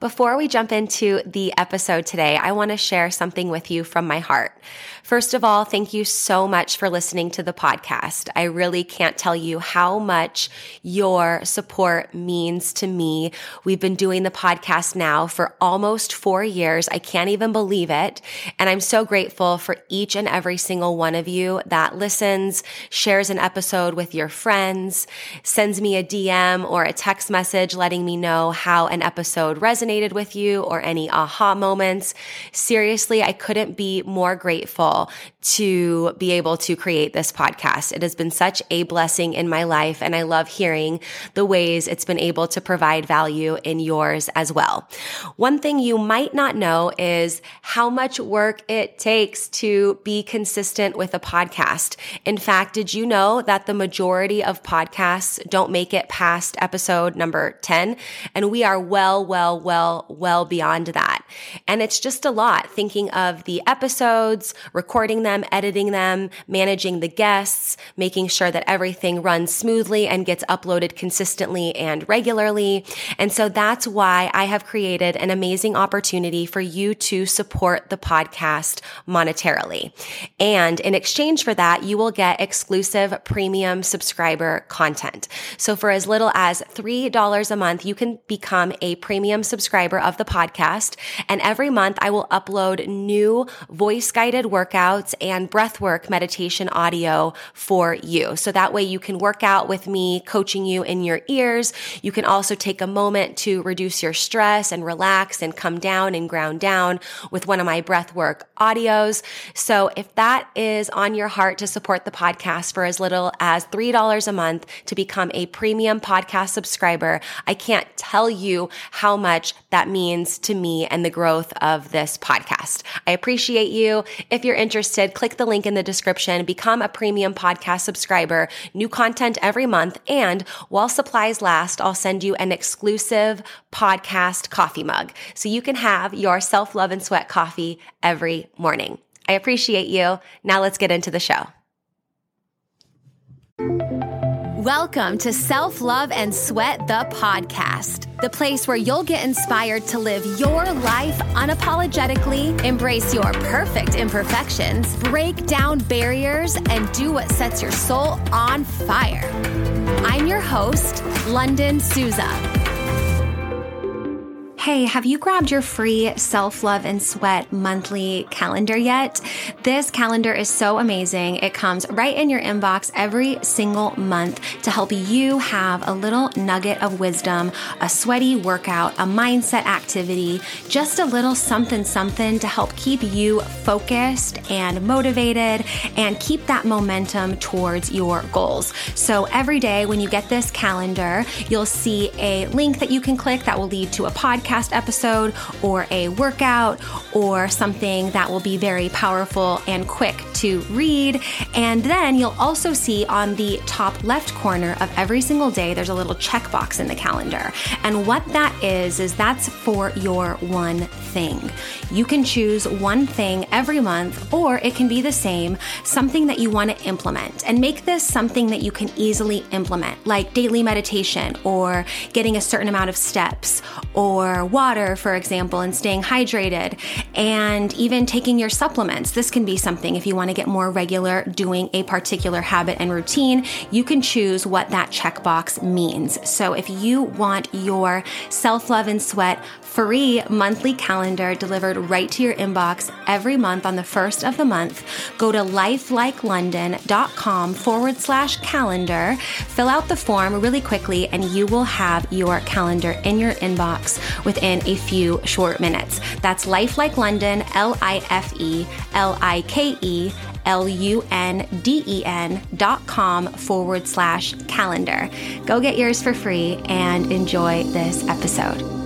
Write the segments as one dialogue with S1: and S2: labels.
S1: Before we jump into the episode today, I want to share something with you from my heart. First of all, thank you so much for listening to the podcast. I really can't tell you how much your support means to me. We've been doing the podcast now for almost four years. I can't even believe it. And I'm so grateful for each and every single one of you that listens, shares an episode with your friends, sends me a DM or a text message letting me know how an episode resonated with you or any aha moments. Seriously, I couldn't be more grateful to be able to create this podcast. It has been such a blessing in my life, and I love hearing the ways it's been able to provide value in yours as well. One thing you might not know is how much work it takes to be consistent with a podcast. In fact, did you know that the majority of podcasts don't make it past episode number 10? And we are well, well, well, well beyond that. And it's just a lot thinking of the episodes, recording them, editing them, managing the guests, making sure that everything runs smoothly and gets uploaded consistently and regularly. And so that's why I have created an amazing opportunity for you to support the podcast monetarily. And in exchange for that, you will get exclusive premium subscriber content. So for as little as $3 a month, you can become a premium subscriber of the podcast. And every month I will upload new voice guided workouts workouts and breathwork meditation audio for you. So that way you can work out with me coaching you in your ears. You can also take a moment to reduce your stress and relax and come down and ground down with one of my breathwork audios. So if that is on your heart to support the podcast for as little as $3 a month to become a premium podcast subscriber, I can't tell you how much that means to me and the growth of this podcast. I appreciate you. If you're interested, click the link in the description, become a premium podcast subscriber, new content every month. And while supplies last, I'll send you an exclusive podcast coffee mug so you can have your self love and sweat coffee every morning. I appreciate you. Now let's get into the show. Welcome to Self Love and Sweat, the podcast, the place where you'll get inspired to live your life unapologetically, embrace your perfect imperfections, break down barriers, and do what sets your soul on fire. I'm your host, Lunden Souza. Hey, have you grabbed your free self love and sweat monthly calendar yet? This calendar is so amazing. It comes right in your inbox every single month to help you have a little nugget of wisdom, a sweaty workout, a mindset activity, just a little something something to help keep you focused and motivated and keep that momentum towards your goals. So every day when you get this calendar, you'll see a link that you can click that will lead to a podcast podcast episode or a workout or something that will be very powerful and quick to read. And then you'll also see on the top left corner of every single day, there's a little checkbox in the calendar. And what that is, is that's for your one thing. You can choose one thing every month, or it can be the same, something that you want to implement. And make this something that you can easily implement, like daily meditation or getting a certain amount of steps or water, for example, and staying hydrated, and even taking your supplements. This can be something if you want to get more regular doing a particular habit and routine, you can choose what that checkbox means. So if you want your self love and sweat free monthly calendar delivered right to your inbox every month on the first of the month, go to lifelikelunden.com forward slash calendar, fill out the form really quickly, and you will have your calendar in your inbox within a few short minutes. That's Life Like Lunden, L I F E L I K E L U N D E N dot com forward slash calendar. Go get yours for free and enjoy this episode.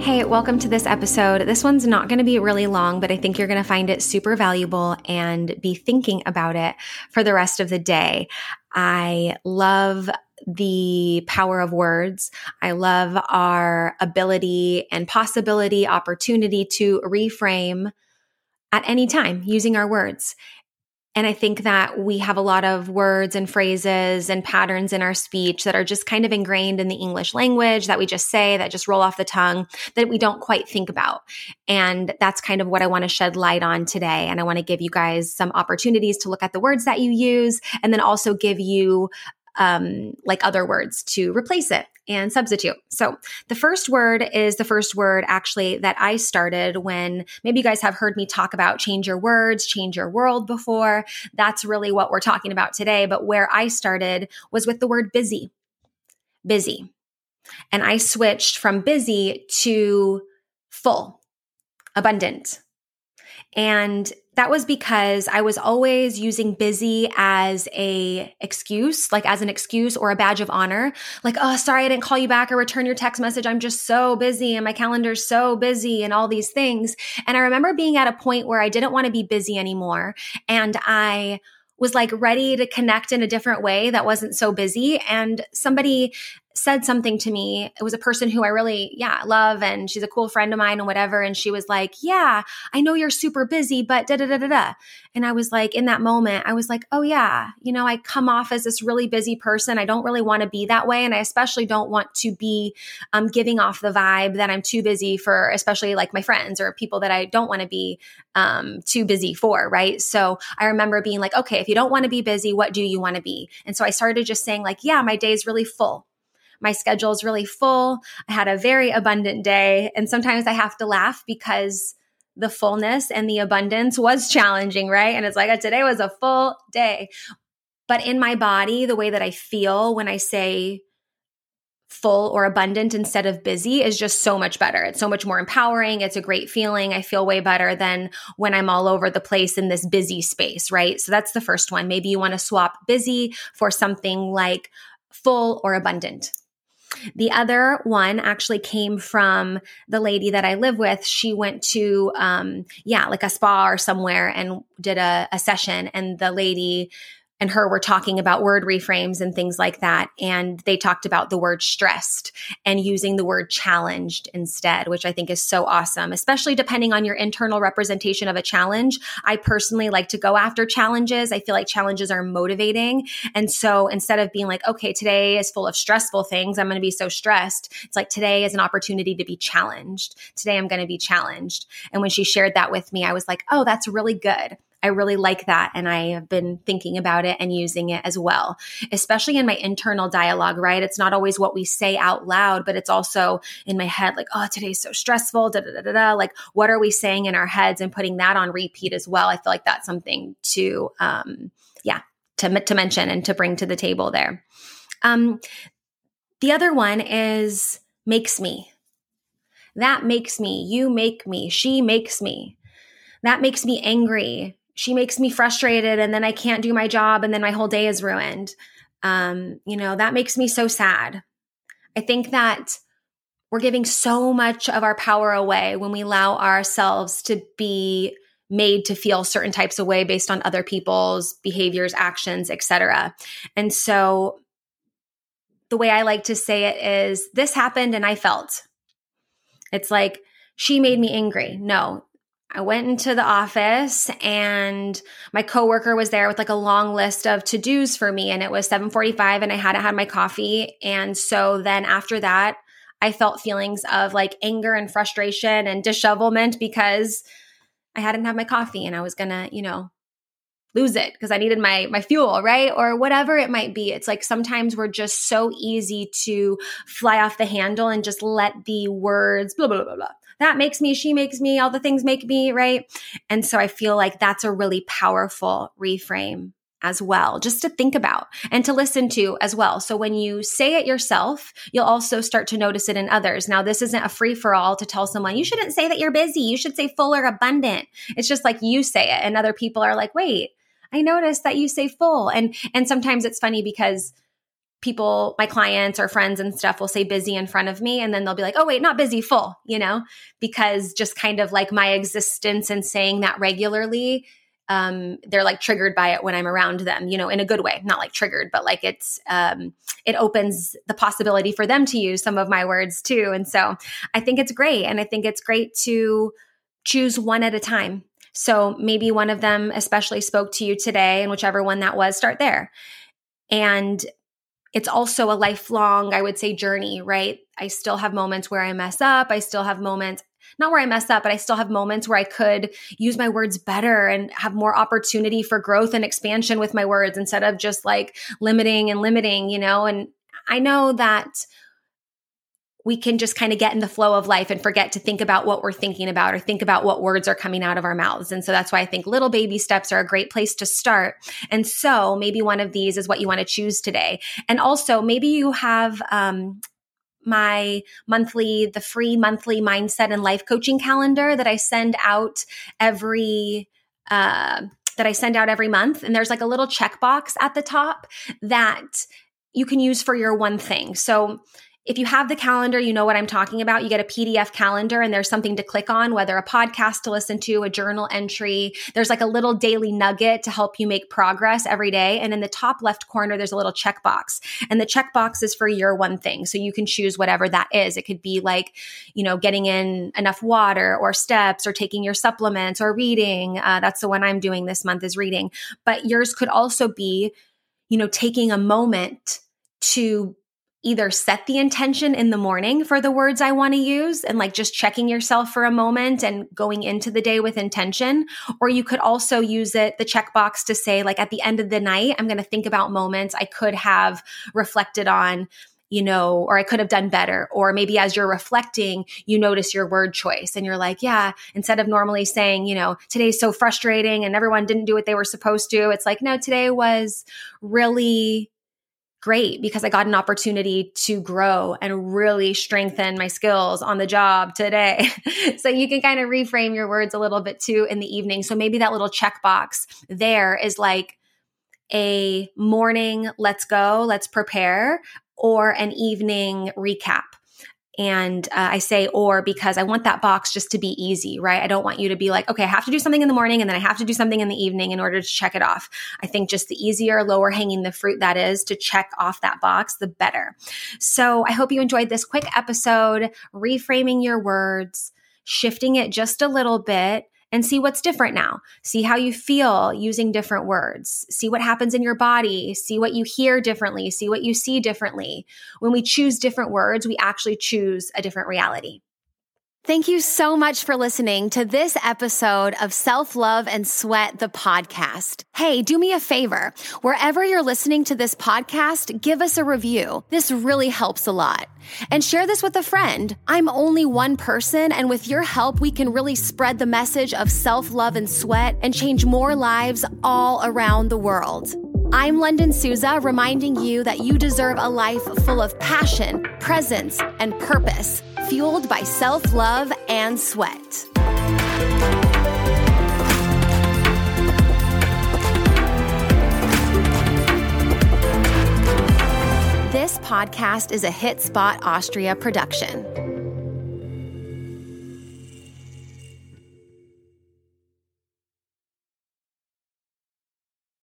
S1: Hey, welcome to this episode. This one's not going to be really long, but I think you're going to find it super valuable and be thinking about it for the rest of the day. I love the power of words. I love our ability and possibility, opportunity to reframe at any time using our words. And I think that we have a lot of words and phrases and patterns in our speech that are just kind of ingrained in the English language that we just say, that just roll off the tongue, that we don't quite think about. And that's kind of what I want to shed light on today. And I want to give you guys some opportunities to look at the words that you use and then also give you um, like other words to replace it and substitute. So the first word is the first word actually that I started when maybe you guys have heard me talk about change your words, change your world before. That's really what we're talking about today. But where I started was with the word busy. Busy. And I switched from busy to full, abundant. And that was because I was always using busy as a excuse, like as an excuse or a badge of honor. Like, oh, sorry, I didn't call you back or return your text message. I'm just so busy and my calendar's so busy and all these things. And I remember being at a point where I didn't want to be busy anymore. And I was like ready to connect in a different way that wasn't so busy. And somebody said something to me. It was a person who I really, yeah, love and she's a cool friend of mine and whatever. And she was like, Yeah, I know you're super busy, but da da da da da. And I was like, in that moment, I was like, Oh, yeah, you know, I come off as this really busy person. I don't really want to be that way. And I especially don't want to be um, giving off the vibe that I'm too busy for, especially like my friends or people that I don't want to be um, too busy for. Right. So I remember being like, Okay, if you don't want to be busy, what do you want to be? And so I started just saying, like, Yeah, my day is really full my schedule is really full. I had a very abundant day. And sometimes I have to laugh because the fullness and the abundance was challenging, right? And it's like today was a full day. But in my body, the way that I feel when I say full or abundant instead of busy is just so much better. It's so much more empowering. It's a great feeling. I feel way better than when I'm all over the place in this busy space, right? So that's the first one. Maybe you want to swap busy for something like full or abundant. The other one actually came from the lady that I live with. She went to, um, yeah, like a spa or somewhere and did a, a session. And the lady and her were talking about word reframes and things like that. And they talked about the word stressed and using the word challenged instead, which I think is so awesome, especially depending on your internal representation of a challenge. I personally like to go after challenges. I feel like challenges are motivating. And so instead of being like, okay, today is full of stressful things, I'm going to be so stressed. It's like today is an opportunity to be challenged. Today I'm going to be challenged. And when she shared that with me, I was like, oh, that's really good. I really like that. And I have been thinking about it and using it as well, especially in my internal dialogue, right? It's not always what we say out loud, but it's also in my head, like, oh, today's so stressful, da da da da da. Like, what are we saying in our heads and putting that on repeat as well? I feel like that's something to, um, yeah, to, to mention and to bring to the table there. Um, the other one is makes me. That makes me. You make me. She makes me. That makes me angry she makes me frustrated and then I can't do my job and then my whole day is ruined. Um, you know, that makes me so sad. I think that we're giving so much of our power away when we allow ourselves to be made to feel certain types of way based on other people's behaviors, actions, etc. And so the way I like to say it is this happened and I felt. It's like she made me angry. No, I went into the office and my coworker was there with like a long list of to-dos for me and it was 7:45 and I hadn't had my coffee and so then after that I felt feelings of like anger and frustration and dishevelment because I hadn't had my coffee and I was going to, you know, lose it because I needed my my fuel, right? Or whatever it might be. It's like sometimes we're just so easy to fly off the handle and just let the words blah blah blah blah that makes me, she makes me, all the things make me, right? And so I feel like that's a really powerful reframe as well, just to think about and to listen to as well. So when you say it yourself, you'll also start to notice it in others. Now, this isn't a free for all to tell someone, you shouldn't say that you're busy. You should say full or abundant. It's just like you say it and other people are like, wait, I noticed that you say full. And, and sometimes it's funny because people, my clients or friends and stuff will say busy in front of me and then they'll be like, oh, wait, not busy, full, you know, because just kind of like my existence and saying that regularly, um, they're like triggered by it when I'm around them, you know, in a good way, not like triggered, but like it's, um, it opens the possibility for them to use some of my words too. And so I think it's great. And I think it's great to choose one at a time So maybe one of them especially spoke to you today, and whichever one that was, start there. And it's also a lifelong, I would say, journey, right? I still have moments where I mess up. I still have moments, not where I mess up, but I still have moments where I could use my words better and have more opportunity for growth and expansion with my words instead of just like limiting and limiting, you know? And I know that we can just kind of get in the flow of life and forget to think about what we're thinking about or think about what words are coming out of our mouths. And so that's why I think little baby steps are a great place to start. And so maybe one of these is what you want to choose today. And also maybe you have, um, my monthly, the free monthly mindset and life coaching calendar that I send out every, uh, that I send out every month. And there's like a little checkbox at the top that you can use for your one thing. So if you have the calendar, you know what I'm talking about. You get a PDF calendar and there's something to click on, whether a podcast to listen to, a journal entry. There's like a little daily nugget to help you make progress every day. And in the top left corner, there's a little checkbox. And the checkbox is for your one thing. So you can choose whatever that is. It could be like, you know, getting in enough water or steps or taking your supplements or reading. Uh, that's the one I'm doing this month is reading. But yours could also be, you know, taking a moment to either set the intention in the morning for the words I want to use and like just checking yourself for a moment and going into the day with intention. Or you could also use it, the checkbox to say, like, at the end of the night, I'm going to think about moments I could have reflected on. You know, or I could have done better. Or maybe as you're reflecting, you notice your word choice and you're like, yeah, instead of normally saying, you know, today's so frustrating and everyone didn't do what they were supposed to, it's like, no, today was really great because I got an opportunity to grow and really strengthen my skills on the job today. so you can kind of reframe your words a little bit too in the evening. So maybe that little checkbox there is like a morning, let's go, let's prepare, or an evening recap. And uh, I say or because I want that box just to be easy, right? I don't want you to be like, okay, I have to do something in the morning and then I have to do something in the evening in order to check it off. I think just the easier, lower hanging the fruit that is to check off that box, the better. So I hope you enjoyed this quick episode, reframing your words, shifting it just a little bit and see what's different now. See how you feel using different words. See what happens in your body. See what you hear differently. See what you see differently. When we choose different words, we actually choose a different reality. Thank you so much for listening to this episode of Self Love and Sweat, the podcast. Hey, do me a favor. Wherever you're listening to this podcast, give us a review. This really helps a lot. And share this with a friend. I'm only one person, and with your help, we can really spread the message of self love and sweat and change more lives all around the world. I'm Lunden Souza, reminding you that you deserve a life full of passion, presence, and purpose fueled by self love and sweat. This podcast is a Hit Spot Austria production.